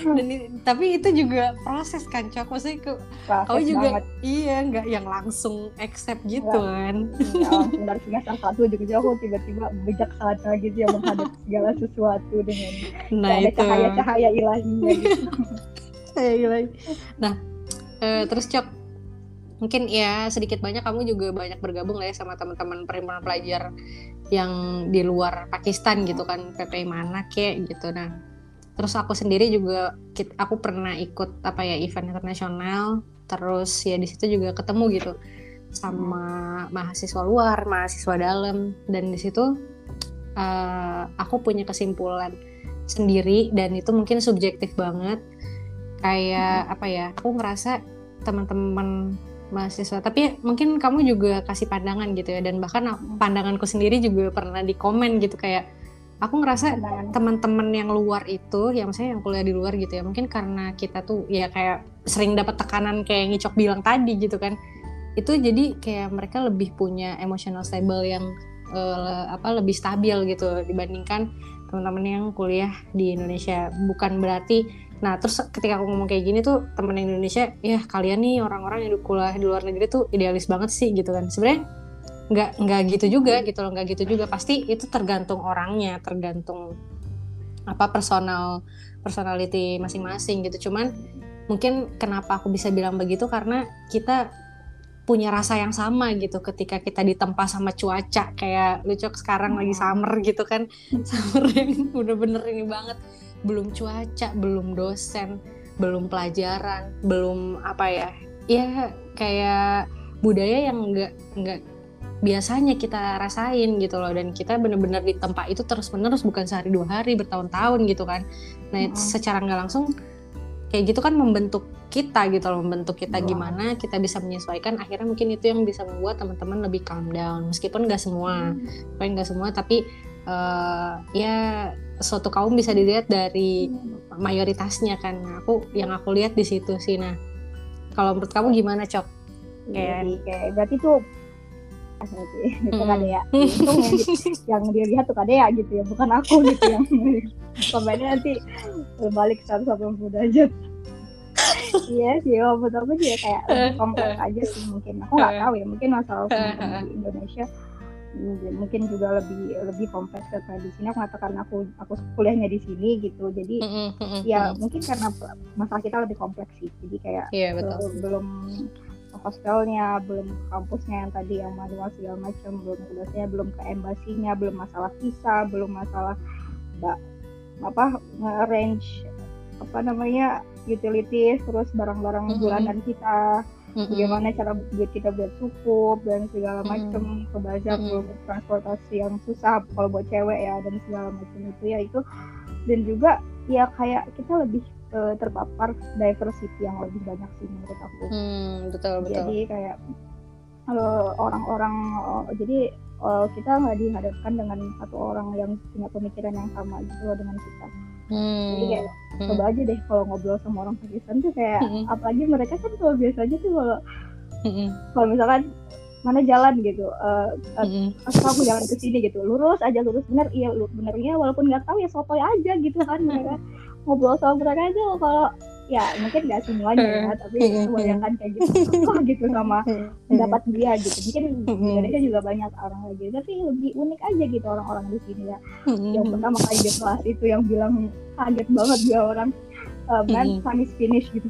dan tapi itu juga proses kan cok. Maksudnya ke kau juga banget. iya nggak yang langsung accept gitu kan. Ya, langsung dari semester satu juga aku tiba-tiba bijaksana gitu yang menghadapi segala sesuatu dengan nah, ada cahaya-cahaya ilahinya. Gitu. cahaya ilahi. Nah eh, terus cok mungkin ya sedikit banyak kamu juga banyak bergabung lah ya sama teman-teman perhimpunan pelajar yang di luar Pakistan gitu kan PPI mana kek gitu. Nah terus aku sendiri juga aku pernah ikut apa ya event internasional terus ya di situ juga ketemu gitu sama mahasiswa luar mahasiswa dalam dan di situ uh, aku punya kesimpulan sendiri dan itu mungkin subjektif banget. Kayak apa ya aku ngerasa teman-teman mahasiswa tapi mungkin kamu juga kasih pandangan gitu ya dan bahkan pandanganku sendiri juga pernah di komen gitu kayak aku ngerasa teman-teman yang luar itu yang saya yang kuliah di luar gitu ya mungkin karena kita tuh ya kayak sering dapat tekanan kayak ngicok bilang tadi gitu kan itu jadi kayak mereka lebih punya emotional stable yang uh, apa lebih stabil gitu dibandingkan teman-teman yang kuliah di Indonesia. Bukan berarti nah terus ketika aku ngomong kayak gini tuh temen Indonesia ya kalian nih orang-orang yang kuliah di luar negeri tuh idealis banget sih gitu kan. Sebenarnya nggak nggak gitu juga gitu loh nggak gitu juga. Pasti itu tergantung orangnya tergantung apa personal personality masing-masing gitu. Cuman mungkin kenapa aku bisa bilang begitu? Karena kita punya rasa yang sama gitu ketika kita ditempa sama cuaca. Kayak lucok sekarang lagi hmm. summer gitu kan. Summer yang bener-bener ini banget. Belum cuaca belum dosen belum pelajaran belum apa ya. Ya kayak budaya yang nggak nggak biasanya kita rasain gitu loh. Dan kita bener-bener di tempat itu terus menerus bukan sehari dua hari bertahun-tahun gitu kan. Nah mm -hmm. secara nggak langsung kayak gitu kan membentuk kita gitu loh membentuk kita wow. gimana kita bisa menyesuaikan. Akhirnya mungkin itu yang bisa membuat teman-teman lebih calm down. Meskipun nggak semua mm. nggak semua tapi uh, ya suatu kaum bisa dilihat dari mayoritasnya kan. Nah, aku yang aku lihat di situ sih. Nah kalau menurut kamu gimana cok? Kayak kayak berarti tuh itu hmm. kadea untung yang, yang dia lihat tuh kadea gitu ya bukan aku gitu yang komennya nanti berbalik 180 derajat. Iya sih betul aku juga kayak kompleks aja sih mungkin. Aku nggak tahu ya mungkin masalah di Indonesia mungkin juga lebih lebih kompleks karena di sini. Aku mengatakan aku aku kuliahnya di sini gitu. Jadi ya mungkin karena masalah kita lebih kompleks sih. Jadi kayak yeah, betul. belum hostelnya belum kampusnya yang tadi yang manual segala macam belum ke belum ke embasinya belum masalah visa belum masalah mbak apa nge-arrange apa namanya utilities terus barang-barang mm -hmm. bulanan kita mm-hmm. bagaimana cara buat kita buat cukup dan segala macam mm-hmm. ke bazar mm-hmm. transportasi yang susah kalau buat cewek ya dan segala macam itu ya itu dan juga ya kayak kita lebih uh, terpapar diversity yang lebih banyak sih menurut aku. Hmm, betul betul. Jadi kayak kalau orang-orang uh, jadi uh, kita nggak dihadapkan dengan satu orang yang punya pemikiran yang sama gitu loh dengan kita. Hmm. Jadi kayak hmm. coba aja deh kalau ngobrol sama orang Pakistan tuh kayak hmm. apalagi mereka kan kalau biasanya tuh kalau hmm. kalau misalkan mana jalan gitu uh, mm -hmm. aku jalan ke sini gitu lurus aja lurus bener iya benernya walaupun nggak tahu ya sotoy aja gitu kan mereka ngobrol sama mereka aja kalau ya mungkin nggak semuanya ya tapi kebanyakan kayak gitu. Oh, gitu sama pendapat dia gitu. Mungkin di Indonesia juga banyak orang lagi tapi lebih unik aja gitu orang-orang di sini ya. Yang pertama kali di kelas itu yang bilang kaget banget dia orang uh, man finish finish gitu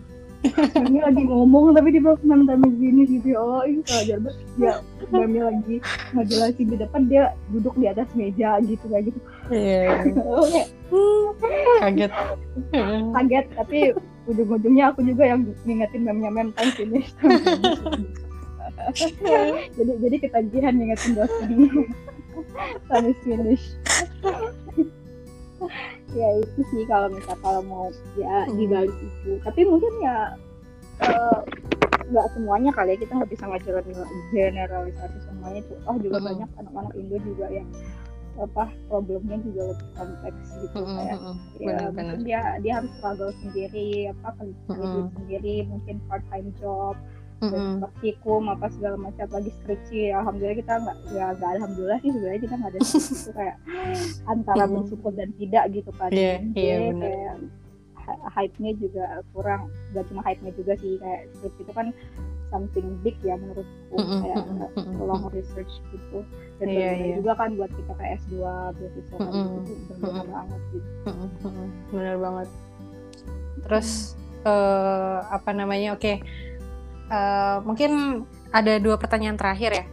ini lagi ngomong tapi di belakang man finish finish gitu. Ya Allah ini pelajar banget. Ya Mami lagi ngejelasin di depan dia duduk di atas meja gitu kayak gitu. Iya. kaget. Kaget tapi ujung-ujungnya aku juga yang ngingetin memnya mem time finish jadi jadi ketagihan ngingetin dosen. Time finish ya itu sih kalau misal kalau mau ya di balik itu tapi mungkin ya nggak uh, semuanya kali ya kita nggak bisa generalisasi semuanya tuh oh juga hmm. banyak anak-anak Indo juga yang apa problemnya juga lebih kompleks gitu mm-hmm. kayak ya benar, mungkin dia dia harus struggle sendiri apa kerja mm-hmm. sendiri mungkin part time job mm-hmm. praktikum apa segala macam lagi skripsi alhamdulillah kita nggak ya nggak alhamdulillah sih sebenarnya kita nggak ada itu kayak antara mm-hmm. bersyukur dan tidak gitu kan yeah, yeah, kayak hype-nya juga kurang gak cuma hype-nya juga sih kayak skripsi itu kan something big ya menurutku mm -hmm. kayak mm long research gitu dan yeah, yeah. juga kan buat kita kayak S2 beasiswa mm -hmm. itu berguna mm banget gitu mm -hmm. benar banget terus uh, apa namanya oke okay. Uh, eh, mungkin ada dua pertanyaan terakhir ya.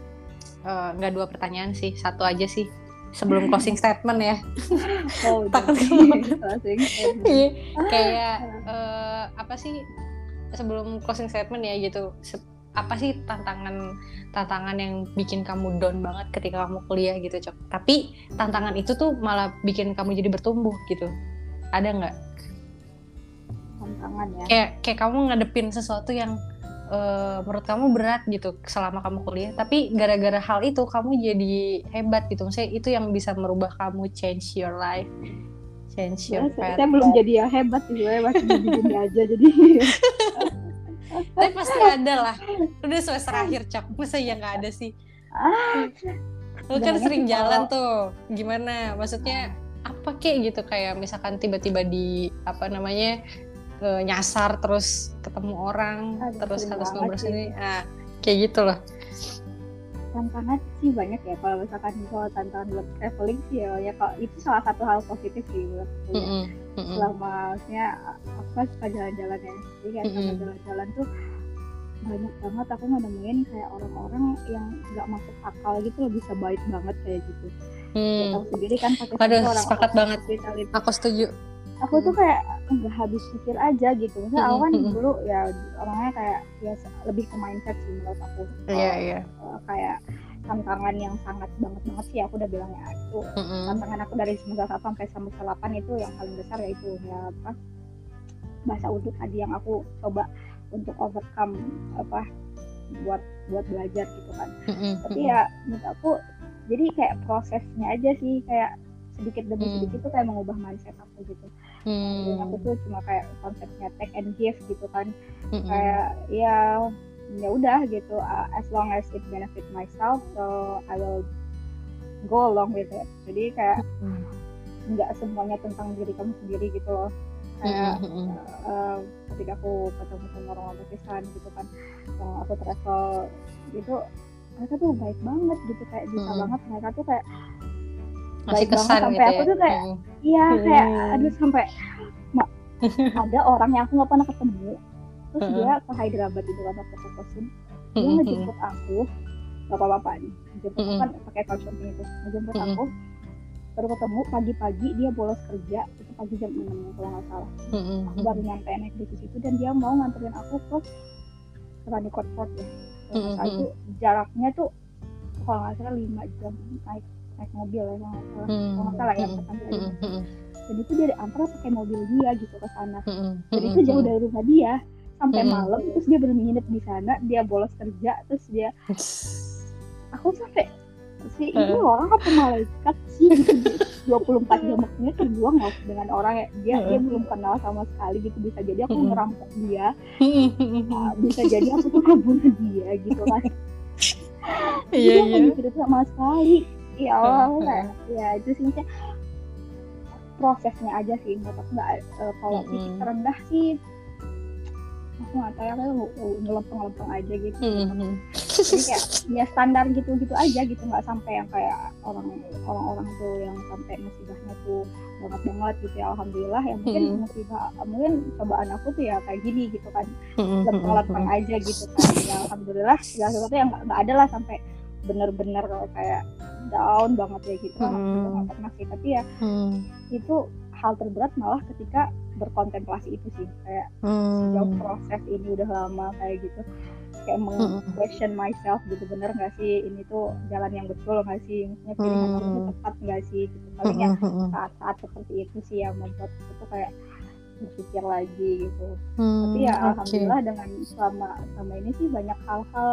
Uh, nggak dua pertanyaan sih satu aja sih sebelum closing statement ya. Oh, takut iya, kayak uh, apa sih sebelum closing statement ya gitu. Apa sih tantangan tantangan yang bikin kamu down banget ketika kamu kuliah gitu cok? Tapi tantangan itu tuh malah bikin kamu jadi bertumbuh gitu. Ada nggak? Tantangan ya. Kayak kayak kamu ngadepin sesuatu yang uh, menurut kamu berat gitu selama kamu kuliah? Tapi gara-gara hal itu kamu jadi hebat gitu. Maksudnya itu yang bisa merubah kamu change your life change your ya, saya belum jadi ya hebat sih saya masih gini aja jadi tapi pasti ada lah. Udah semester akhir cak. Masa ya nggak ada sih? Ah, lu kan sering jalan tuh. Gimana? Maksudnya apa kek gitu? Kayak misalkan tiba-tiba di apa namanya nyasar terus ketemu orang Aduh, terus harus ngobrol sini nah kayak gitu loh tantangan sih banyak ya. Kalau misalkan kalau tantangan buat traveling sih ya, ya kalau itu salah satu hal positif sih buat aku mm -hmm. selama maksudnya aku kan suka jalan-jalan ya. Jadi kayak mm -hmm. jalan-jalan tuh banyak banget aku nemuin kayak orang-orang yang nggak masuk akal gitu loh bisa baik banget kayak gitu. Hmm. ya, tahu sendiri kan pakai orang sepakat banget. aku setuju aku tuh kayak nggak habis pikir aja gitu -hmm. aku kan dulu ya orangnya kayak ya lebih ke mindset sih menurut aku iya yeah, iya yeah. kayak tantangan yang sangat banget banget sih aku udah bilang ya itu mm -hmm. tantangan aku dari semester satu sampai semester delapan itu yang paling besar ya itu ya apa bahasa Urdu tadi yang aku coba untuk overcome apa buat buat belajar gitu kan mm -hmm. tapi ya menurut aku jadi kayak prosesnya aja sih kayak sedikit demi hmm. sedikit tuh kayak mengubah mindset aku gitu hmm. dan aku tuh cuma kayak konsepnya take and give gitu kan hmm. kayak ya ya udah gitu uh, as long as it benefit myself so I will go along with it jadi kayak nggak hmm. semuanya tentang diri kamu sendiri gitu loh kayak hmm. uh, ketika aku ketemu sama orang Pakistan gitu kan yang aku travel gitu mereka tuh baik banget gitu kayak bisa hmm. banget mereka tuh kayak masih kesan banget, sampai gitu aku ya? tuh kayak iya hmm. kayak aduh sampai ada orang yang aku nggak pernah ketemu terus dia ke Hyderabad itu kan waktu ke kosin dia ngejemput aku bapak-bapak nih ngejemput mm kan pakai shopping itu ngejemput aku baru ketemu pagi-pagi dia bolos kerja itu pagi jam enam kalau nggak salah. Aku baru nyampe naik di situ dan dia mau nganterin aku ke Ranikot Fort ya. Kalau itu jaraknya tuh kalau nggak salah lima jam naik naik mobil ya kalau nggak hmm. salah ya hmm. hmm. dan itu dia antar pakai mobil dia gitu ke sana. Hmm. dan itu jauh dari rumah dia. Sampai hmm. malam terus dia nginep di sana dia bolos kerja terus dia aku sampai si ini orang apa malaikat sih? Gitu 24 jam waktunya terbuang loh dengan orang ya. Dia dia belum kenal sama sekali gitu. Bisa jadi aku ngerampok dia. Nah, bisa jadi aku tuh ngebunuh dia gitu kan. Iya iya. sama sekali ya Allah ya itu sih prosesnya aja sih menurut aku nggak uh, kalau mm -hmm. titik terendah sih aku nggak tahu aku ngelempeng-lempeng aja gitu Mhm. jadi kayak ya standar gitu-gitu aja gitu nggak sampai yang kayak orang orang-orang tuh yang sampai musibahnya tuh banget banget gitu ya alhamdulillah ya mungkin Hmm. musibah mungkin cobaan aku tuh ya kayak gini gitu kan Mhm. lempeng-lempeng aja gitu kan ya alhamdulillah segala sesuatu yang nggak nggak ada lah sampai bener-bener kayak down banget ya gitu Hmm. nggak pernah sih tapi ya Mhm. itu hal terberat malah ketika berkontemplasi itu sih kayak jauh Mhm. proses ini udah lama kayak gitu kayak Mm-mm. meng-question myself gitu bener nggak sih ini tuh jalan yang betul nggak sih maksudnya pilihan aku tuh Mm. tepat nggak sih gitu paling ya Mhm. saat-saat seperti itu sih yang membuat aku tuh kayak berpikir lagi gitu Hmm, tapi ya oke. alhamdulillah dengan selama selama ini sih banyak hal-hal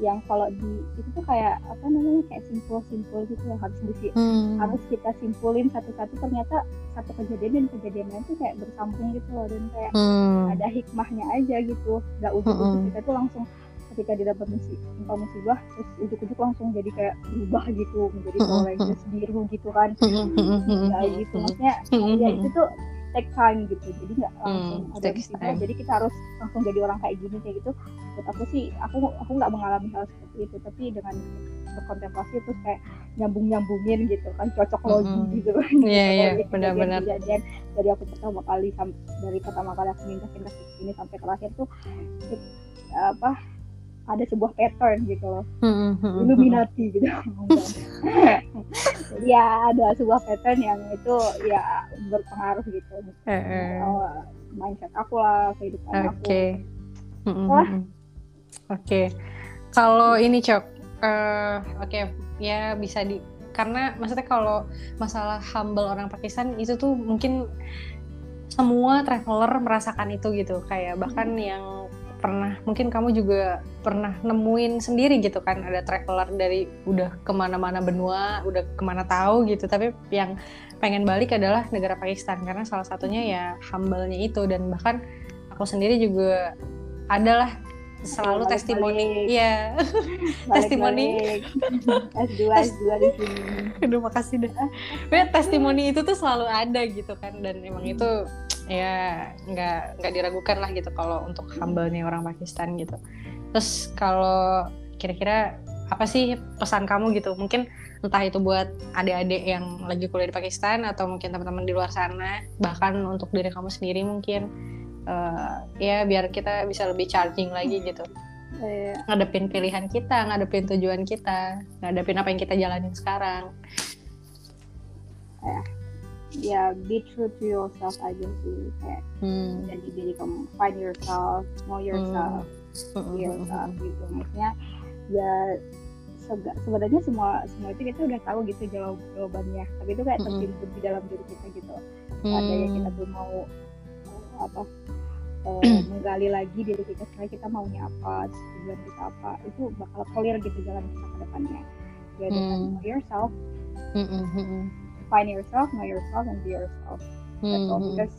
yang kalau di itu tuh kayak apa namanya kayak simpul-simpul gitu yang harus di Hmm. harus kita simpulin satu-satu ternyata satu kejadian dan kejadian lain tuh kayak bersambung gitu loh dan kayak Hmm. ada hikmahnya aja gitu nggak ujuk-ujuk Mm-mm. kita tuh langsung ketika didapat musibah musibah terus ujuk-ujuk langsung jadi kayak berubah gitu menjadi. Power Rangers biru gitu kan Mhm. Mhm. nggak gitu maksudnya ya itu tuh take time gitu jadi nggak langsung Hmm, ada time. jadi kita harus langsung jadi orang kayak gini kayak gitu buat aku sih aku aku nggak mengalami hal seperti itu tapi dengan berkontemplasi terus kayak nyambung nyambungin gitu kan cocok logi Mm-mm. gitu kan Iya, iya, Cocok logi benar-benar. kejadian dari aku pertama kali dari pertama kali aku pindah pindah ke sini sampai terakhir tuh it- apa ada sebuah pattern gitu loh. Illuminati gitu Jadi ya ada sebuah pattern yang itu ya berpengaruh gitu. Oh, mindset aku lah kehidupan aku Oke. Oke. Kalau ini cok, eh, oke ya bisa di karena maksudnya kalau masalah humble orang Pakistan itu tuh mungkin semua traveler merasakan itu gitu kayak bahkan yang pernah mungkin kamu juga pernah nemuin sendiri gitu kan ada traveler dari udah ke mana-mana benua udah ke mana tahu gitu tapi yang pengen balik adalah negara Pakistan karena salah satunya ya humble-nya itu dan bahkan aku sendiri juga adalah selalu Balik-balik. testimoni iya testimoni. Balik-balik. S2 S2 di sini Aduh makasih. Pokoknya testimoni itu tuh selalu ada gitu kan dan emang itu ya nggak nggak diragukan lah gitu kalau untuk humble-nya orang Pakistan gitu. Terus kalau kira-kira apa sih pesan kamu gitu? Mungkin entah itu buat adik-adik yang lagi kuliah di Pakistan atau mungkin teman-teman di luar sana, bahkan untuk diri kamu sendiri mungkin eh, ya biar kita bisa lebih charging lagi gitu Eh, ngadepin pilihan kita, ngadepin tujuan kita, ngadepin apa yang kita jalanin sekarang. Ya be true to yourself aja sih kayak Hmm. jadi diri kamu find yourself know yourself Hmm. be yourself gitu. Maksudnya ya sega- sebenarnya semua semua itu kita udah tahu gitu jawab jawabannya. Tapi itu kayak tertimbun di dalam diri kita gitu. Hmm. ada yang kita belum mau apa eh, menggali lagi diri kita sebenarnya kita maunya apa tujuan kita apa itu bakal clear gitu jalan kita ke depannya. Ya dengan Hmm. yourself. Hmm, hmm, hmm, find yourself know yourself and be yourself That's all. hmm. Because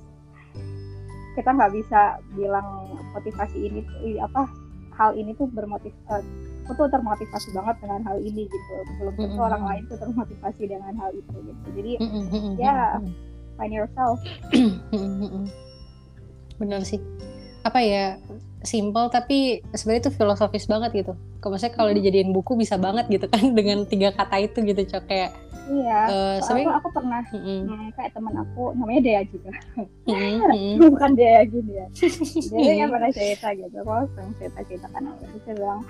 kita nggak bisa bilang motivasi ini apa hal ini tuh bermotiv aku tuh termotivasi banget dengan hal ini gitu belum tentu Mm-mm. orang lain tuh termotivasi dengan hal itu gitu jadi Hmm, hmm, hmm, Ya. hmm, find yourself hmm, hmm, hmm. Bener sih. Apa ya? Simple tapi sebenarnya itu filosofis banget gitu. Kalau maksudnya kalau dijadiin buku bisa banget gitu kan dengan tiga kata itu gitu cok kayak iya eh, soalnya sebenarnya aku pernah Hmm, hmm, hmm, kayak teman aku namanya Dea juga hmm, hmm. bukan Dea gini ya dia yang pernah cerita gitu aku sering cerita cerita kan terus dia bilang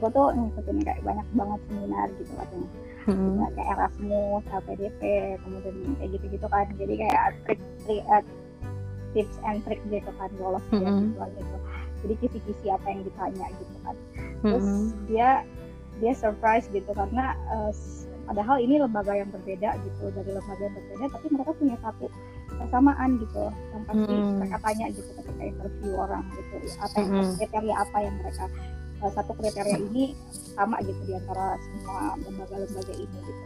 aku tuh ngikutin kayak banyak banget seminar gitu katanya Hmm, Nah, kayak Erasmus, LPDP, kemudian kayak gitu-gitu kan. Jadi kayak trik, trik eh, tips and trick gitu kan lolos Mm-mm. beasiswa gitu. Jadi kisi-kisi apa yang ditanya gitu kan. Terus hmm, dia dia surprise gitu karena s- padahal ini lembaga yang berbeda gitu dari lembaga yang berbeda tapi mereka punya satu kesamaan gitu yang pasti Mm-mm. mereka tanya gitu ketika interview orang gitu apa yang Mm-mm. kriteria apa yang mereka eh, satu kriteria ini sama gitu di antara semua lembaga-lembaga ini gitu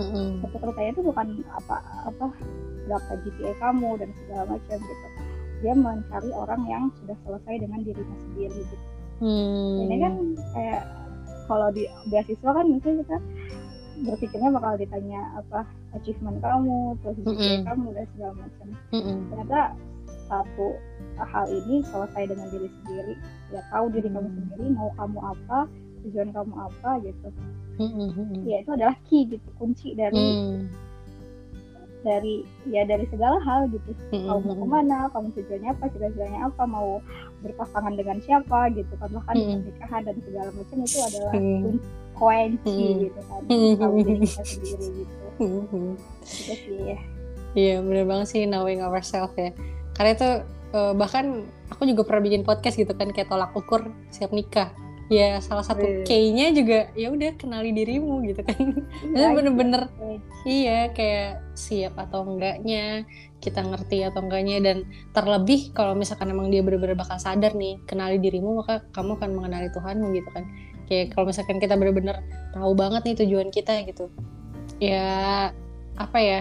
hmm, satu kriteria itu bukan apa apa berapa GPA kamu dan segala macam gitu dia mencari orang yang sudah selesai dengan dirinya sendiri gitu hmm. ini kan kayak kalau di beasiswa kan misalnya kita berpikirnya bakal ditanya apa achievement kamu terus GPA Mm-mm. kamu dan segala macam Hmm, hmm. ternyata satu hal ini selesai dengan diri sendiri ya tahu diri kamu Hmm. sendiri mau kamu apa tujuan kamu apa gitu Hmm, hmm, hmm. ya itu adalah key gitu kunci dari Hmm, dari ya dari segala hal gitu hmm, kamu mau ke mana kamu tujuannya apa cita-citanya apa mau berpasangan dengan siapa gitu kan bahkan Mm. pernikahan dan segala macam itu adalah Mm. kun- kunci Mm. gitu kan Mm. tahu diri kita sendiri gitu hmm, hmm. itu sih ya Iya bener banget sih knowing ourselves ya. Karena itu eh, bahkan aku juga pernah bikin podcast gitu kan kayak tolak ukur siap nikah. Ya salah satu Wih. key-nya juga ya udah kenali dirimu gitu kan. Itu Iya, bener-bener gitu. iya kayak siap atau enggaknya kita ngerti atau enggaknya dan terlebih kalau misalkan emang dia bener-bener bakal sadar nih kenali dirimu maka kamu akan mengenali Tuhanmu gitu kan. Kayak kalau misalkan kita bener-bener tahu banget nih tujuan kita gitu. Ya apa ya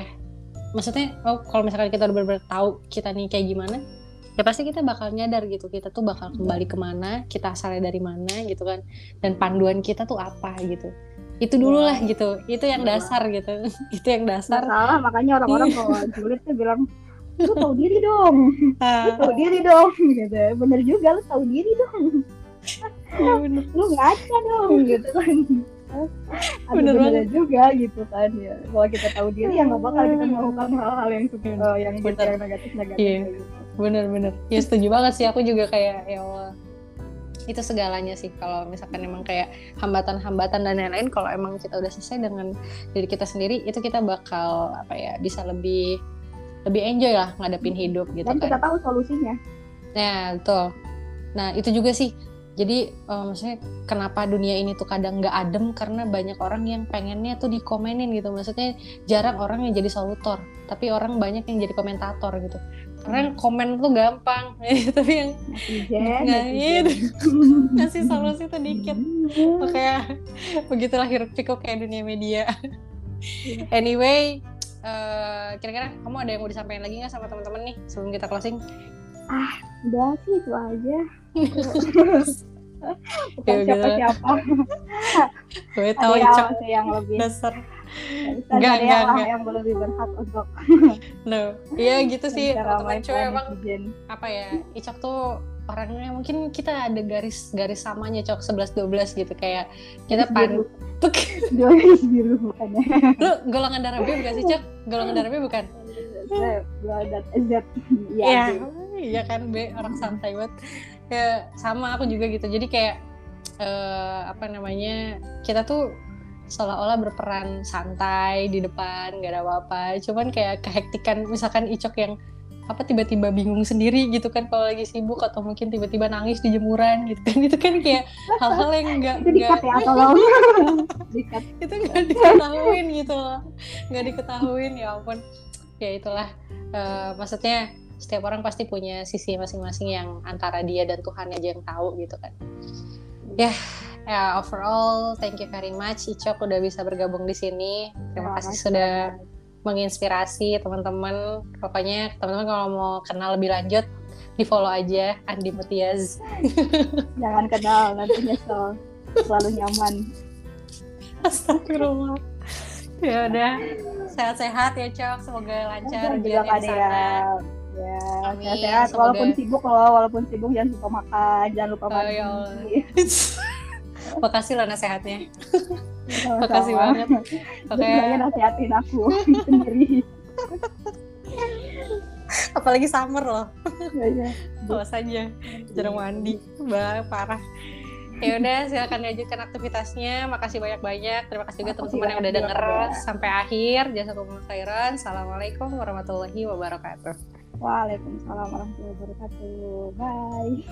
maksudnya oh kalau misalkan kita udah benar-benar tahu kita nih kayak gimana ya pasti kita bakal nyadar gitu kita tuh bakal kembali ke mana kita asalnya dari mana gitu kan. Dan panduan kita tuh apa gitu. Itu dulu lah gitu itu yang Iya. dasar gitu. Itu yang Nggak dasar salah makanya orang-orang Iya. kalau julid tuh bilang lu tahu diri dong. Lu Ah, tahu diri dong. Gitu. Bener juga lu tahu diri dong. Iya lu ngaca dong gitu kan ada Bener benernya juga gitu kan ya. Kalau kita tahu diri ya nggak bakal kita melakukan hal-hal yang suka Bener. yang gitu Bener. yang negatif negatif Iya. gitu. bener bener. Ya setuju banget sih. Aku juga kayak ya Allah. Itu segalanya sih kalau misalkan emang kayak hambatan-hambatan dan lain-lain kalau emang kita udah selesai dengan diri kita sendiri itu kita bakal apa ya bisa lebih lebih enjoy lah ngadepin hidup gitu dan kita kan. tahu solusinya. Nah betul. Nah itu juga sih jadi eh, maksudnya kenapa dunia ini tuh kadang nggak adem? Karena banyak orang yang pengennya tuh dikomenin gitu. Maksudnya jarang orang yang jadi solutor tapi orang banyak yang jadi komentator gitu. Karena komen tuh gampang. Tapi yang Nggak, netizen. ngasih solusi tuh dikit. Makanya begitulah hiruk pikuk kayak dunia media. Anyway eh, kira-kira kamu ada yang mau disampaikan lagi nggak sama teman-teman nih sebelum kita closing udah sih itu aja. Bukan Ya, siapa-siapa. Gue ada tahu yang, Icok yang lebih dasar. Bisa Enggak, ada enggak, yang, enggak. yang lebih berhak untuk no. Iya gitu sih. Teman-teman cewek emang apa ya Icok tuh orangnya mungkin kita ada garis garis samanya Cok. 11 12 gitu. Kayak kita pan garis biru bukannya. Lu golongan darah B bukan sih Cok? Golongan darah B bukan? Z ada Z. Iya, ya iya kan B orang santai banget. Ya sama aku juga gitu. Jadi kayak eh, apa namanya kita tuh seolah-olah berperan santai di depan nggak ada apa-apa. Cuman kayak kehektikan misalkan Icok yang apa tiba-tiba bingung sendiri gitu kan kalau lagi sibuk atau mungkin tiba-tiba nangis di jemuran gitu kan itu kan kayak hal-hal yang nggak itu dikat nggak ya tolong itu nggak diketahuin gitu loh nggak diketahuin ya ampun ya itulah Eh, maksudnya setiap orang pasti punya sisi masing-masing yang antara dia dan Tuhan aja yang tahu gitu kan. Ya ya overall thank you very much Icok udah bisa bergabung di sini. Terima kasih sudah menginspirasi teman-teman. Pokoknya teman-teman kalau mau kenal lebih lanjut di follow aja Andi Mutiaz. Jangan kenal nanti nyesel. Selalu nyaman. Astagfirullah. ya udah sehat-sehat ya Cok. Semoga lancar juga di sana ya Amin, sehat-sehat. Semoga- walaupun sibuk loh walaupun sibuk jangan lupa makan jangan lupa Oh, mandi. ya makasih loh nasehatnya Sama-sama. makasih banget. Oke. banyak nasehatin aku sendiri. Apalagi summer loh. Ya, ya. awas aja. Jarang mandi. Bah parah. Ya udah silakan lanjutkan aktivitasnya. Makasih banyak-banyak. Terima kasih juga teman-teman yang udah denger sampai akhir. Jasa khairan assalamualaikum warahmatullahi wabarakatuh Waalaikumsalam warahmatullahi wabarakatuh. Bye.